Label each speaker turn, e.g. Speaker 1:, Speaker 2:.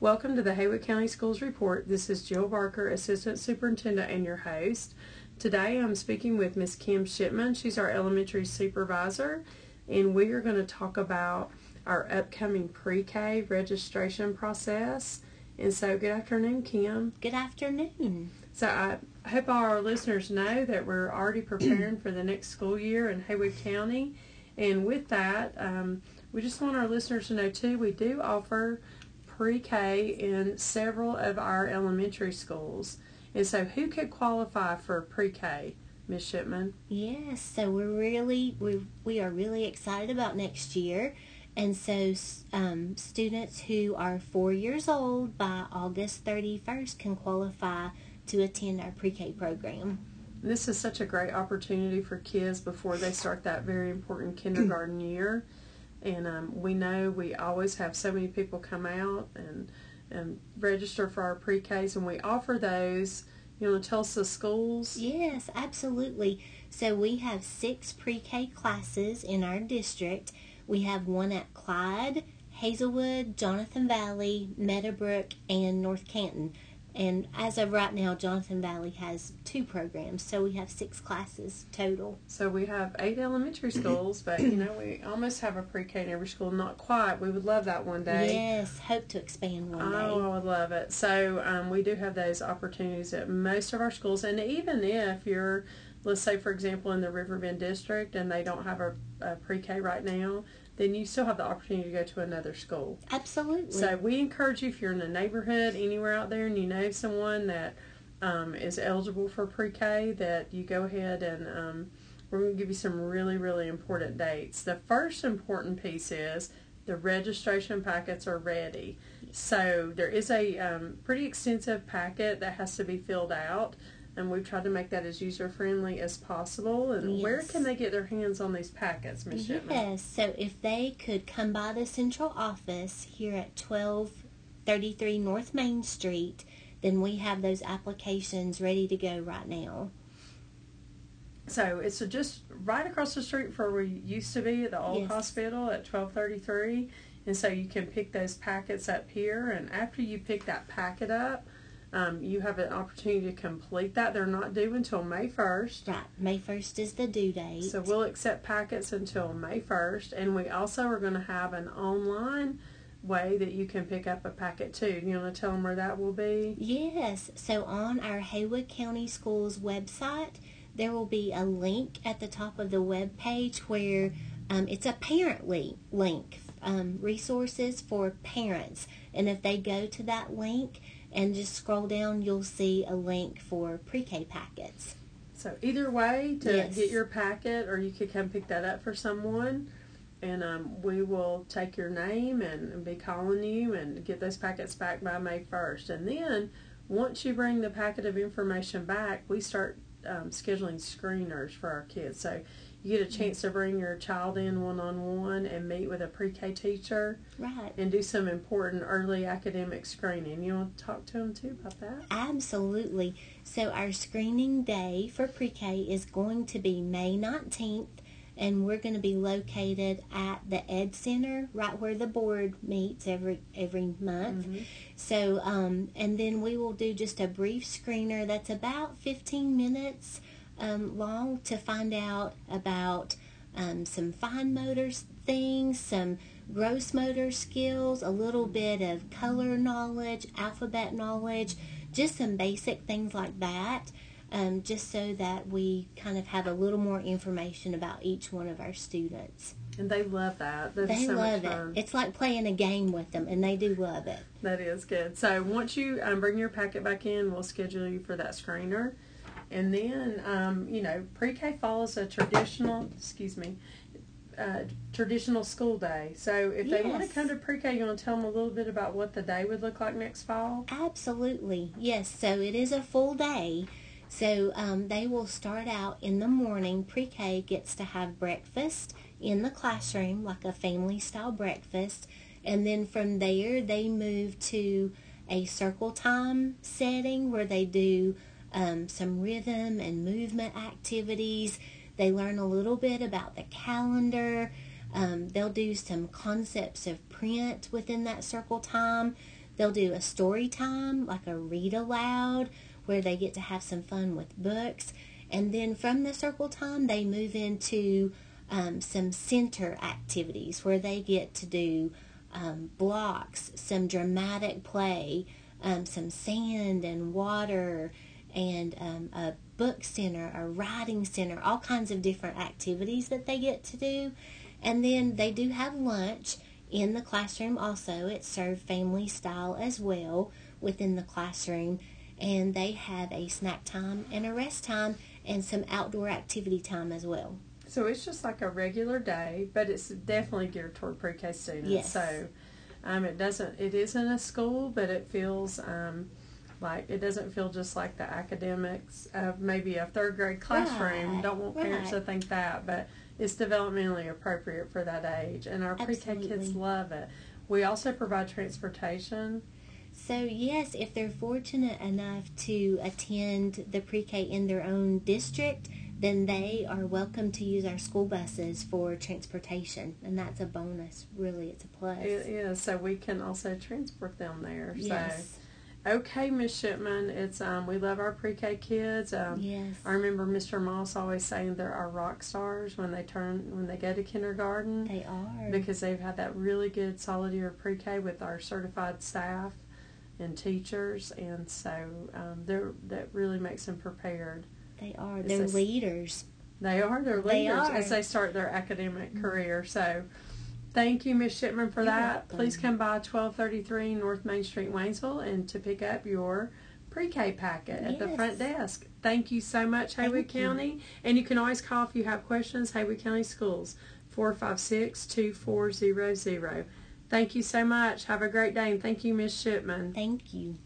Speaker 1: Welcome to the Haywood County Schools Report. This is Jill Barker, Assistant Superintendent and your host. Today I'm speaking with Miss Kim Shipman. She's our elementary supervisor, and we are going to talk about our upcoming pre-K registration process. And so, good afternoon, Kim.
Speaker 2: Good afternoon.
Speaker 1: So, I hope all our listeners know that we're already preparing for the next school year in Haywood County. And with that, um, we just want our listeners to know too, we do offer pre-K in several of our elementary schools. And so who could qualify for pre-K, Ms. Shipman?
Speaker 2: Yes, so we're really we we are really excited about next year. And so um, students who are four years old by August 31st can qualify to attend our pre-K program.
Speaker 1: This is such a great opportunity for kids before they start that very important kindergarten year and um, we know we always have so many people come out and and register for our pre-Ks, and we offer those. You want to tell us the schools?
Speaker 2: Yes, absolutely. So we have six pre-K classes in our district. We have one at Clyde, Hazelwood, Jonathan Valley, Meadowbrook, and North Canton. And as of right now, Jonathan Valley has two programs, so we have six classes total.
Speaker 1: So we have eight elementary schools, but you know we almost have a pre-K in every school. Not quite. We would love that one day.
Speaker 2: Yes, hope to expand one day.
Speaker 1: Oh, I would love it. So um, we do have those opportunities at most of our schools, and even if you're, let's say for example, in the Riverbend district, and they don't have a, a pre-K right now, then you still have the opportunity to go to another school.
Speaker 2: Absolutely.
Speaker 1: So we encourage you if you're in a neighborhood anywhere out there and you know someone that um, is eligible for pre-K, that you go ahead and um, we're going to give you some really, really important dates. The first important piece is the registration packets are ready. So there is a um, pretty extensive packet that has to be filled out and we've tried to make that as user friendly as possible. And yes. where can they get their hands on these packets, Ms. Shipman?
Speaker 2: Yes, so if they could come by the central office here at 1233 North Main Street, then we have those applications ready to go right now.
Speaker 1: So it's just right across the street from where we used to be at the old yes. hospital at 1233. And so you can pick those packets up here. And after you pick that packet up, um, you have an opportunity to complete that. They're not due until May 1st.
Speaker 2: Right. May 1st is the due date.
Speaker 1: So we'll accept packets until May 1st. And we also are going to have an online way that you can pick up a packet too. You want to tell them where that will be?
Speaker 2: Yes. So on our Haywood County Schools website, there will be a link at the top of the web page where um, it's a parent link, um, resources for parents. And if they go to that link, and just scroll down, you'll see a link for pre-K packets.
Speaker 1: So either way, to yes. get your packet, or you could come pick that up for someone, and um, we will take your name and, and be calling you and get those packets back by May 1st. And then once you bring the packet of information back, we start um, scheduling screeners for our kids. So you get a chance to bring your child in one on one and meet with a pre K teacher.
Speaker 2: Right.
Speaker 1: And do some important early academic screening. You want to talk to them too about that?
Speaker 2: Absolutely. So, our screening day for pre K is going to be May 19th, and we're going to be located at the Ed Center, right where the board meets every every month. Mm-hmm. So, um, and then we will do just a brief screener that's about 15 minutes um, long to find out about um, some fine motor things, some gross motor skills, a little bit of color knowledge, alphabet knowledge, just some basic things like that. Um, just so that we kind of have a little more information about each one of our students.
Speaker 1: And they love that.
Speaker 2: That they so love it. It's like playing a game with them, and they do love it.
Speaker 1: That is good. So once you um, bring your packet back in, we'll schedule you for that screener. And then, um, you know, pre-K follows a traditional, excuse me, uh, traditional school day. So if yes. they want to come to pre-K, you want to tell them a little bit about what the day would look like next fall?
Speaker 2: Absolutely. Yes. So it is a full day. So um, they will start out in the morning. Pre-K gets to have breakfast in the classroom, like a family-style breakfast. And then from there, they move to a circle time setting where they do um, some rhythm and movement activities. They learn a little bit about the calendar. Um, they'll do some concepts of print within that circle time. They'll do a story time, like a read aloud, where they get to have some fun with books. And then from the circle time, they move into um, some center activities where they get to do um, blocks, some dramatic play, um, some sand and water, and um, a book center, a writing center, all kinds of different activities that they get to do. And then they do have lunch in the classroom also. It's served family style as well within the classroom. And they have a snack time and a rest time and some outdoor activity time as well.
Speaker 1: So it's just like a regular day, but it's definitely geared toward pre-K students.
Speaker 2: Yes.
Speaker 1: So um, it doesn't. It isn't a school, but it feels um, like it doesn't feel just like the academics of maybe a third grade classroom.
Speaker 2: Right,
Speaker 1: Don't want parents to think that, but it's developmentally appropriate for that age, and our pre-K kids love it. We also provide transportation.
Speaker 2: So, yes, if they're fortunate enough to attend the pre K in their own district, then they are welcome to use our school buses for transportation. And that's a bonus, really. It's a plus.
Speaker 1: It is so we can also transport them there.
Speaker 2: yes.
Speaker 1: So okay, Miss Shipman, it's um we love our pre-K kids. Um,
Speaker 2: yes.
Speaker 1: I remember Mr. Moss always saying they're our rock stars when they turn when they go to kindergarten
Speaker 2: they are.
Speaker 1: because they've had that really good solid year of pre-K with our certified staff and teachers, and so um, they're that really makes them prepared.
Speaker 2: they are. They're
Speaker 1: s-
Speaker 2: leaders.
Speaker 1: They are their
Speaker 2: They
Speaker 1: leaders
Speaker 2: are.
Speaker 1: as they start their academic career. So, thank you, Miss Shipman, for
Speaker 2: You're
Speaker 1: that.
Speaker 2: welcome.
Speaker 1: Please come by twelve thirty three North Main Street, Waynesville, and to pick up your pre-K packet at the front desk. Thank you so much, Haywood
Speaker 2: Thank you.
Speaker 1: County, and you can always call if you have questions. Haywood County Schools 456-2400. Thank you so much. Have a great day, and thank you, Miss Shipman.
Speaker 2: Thank you.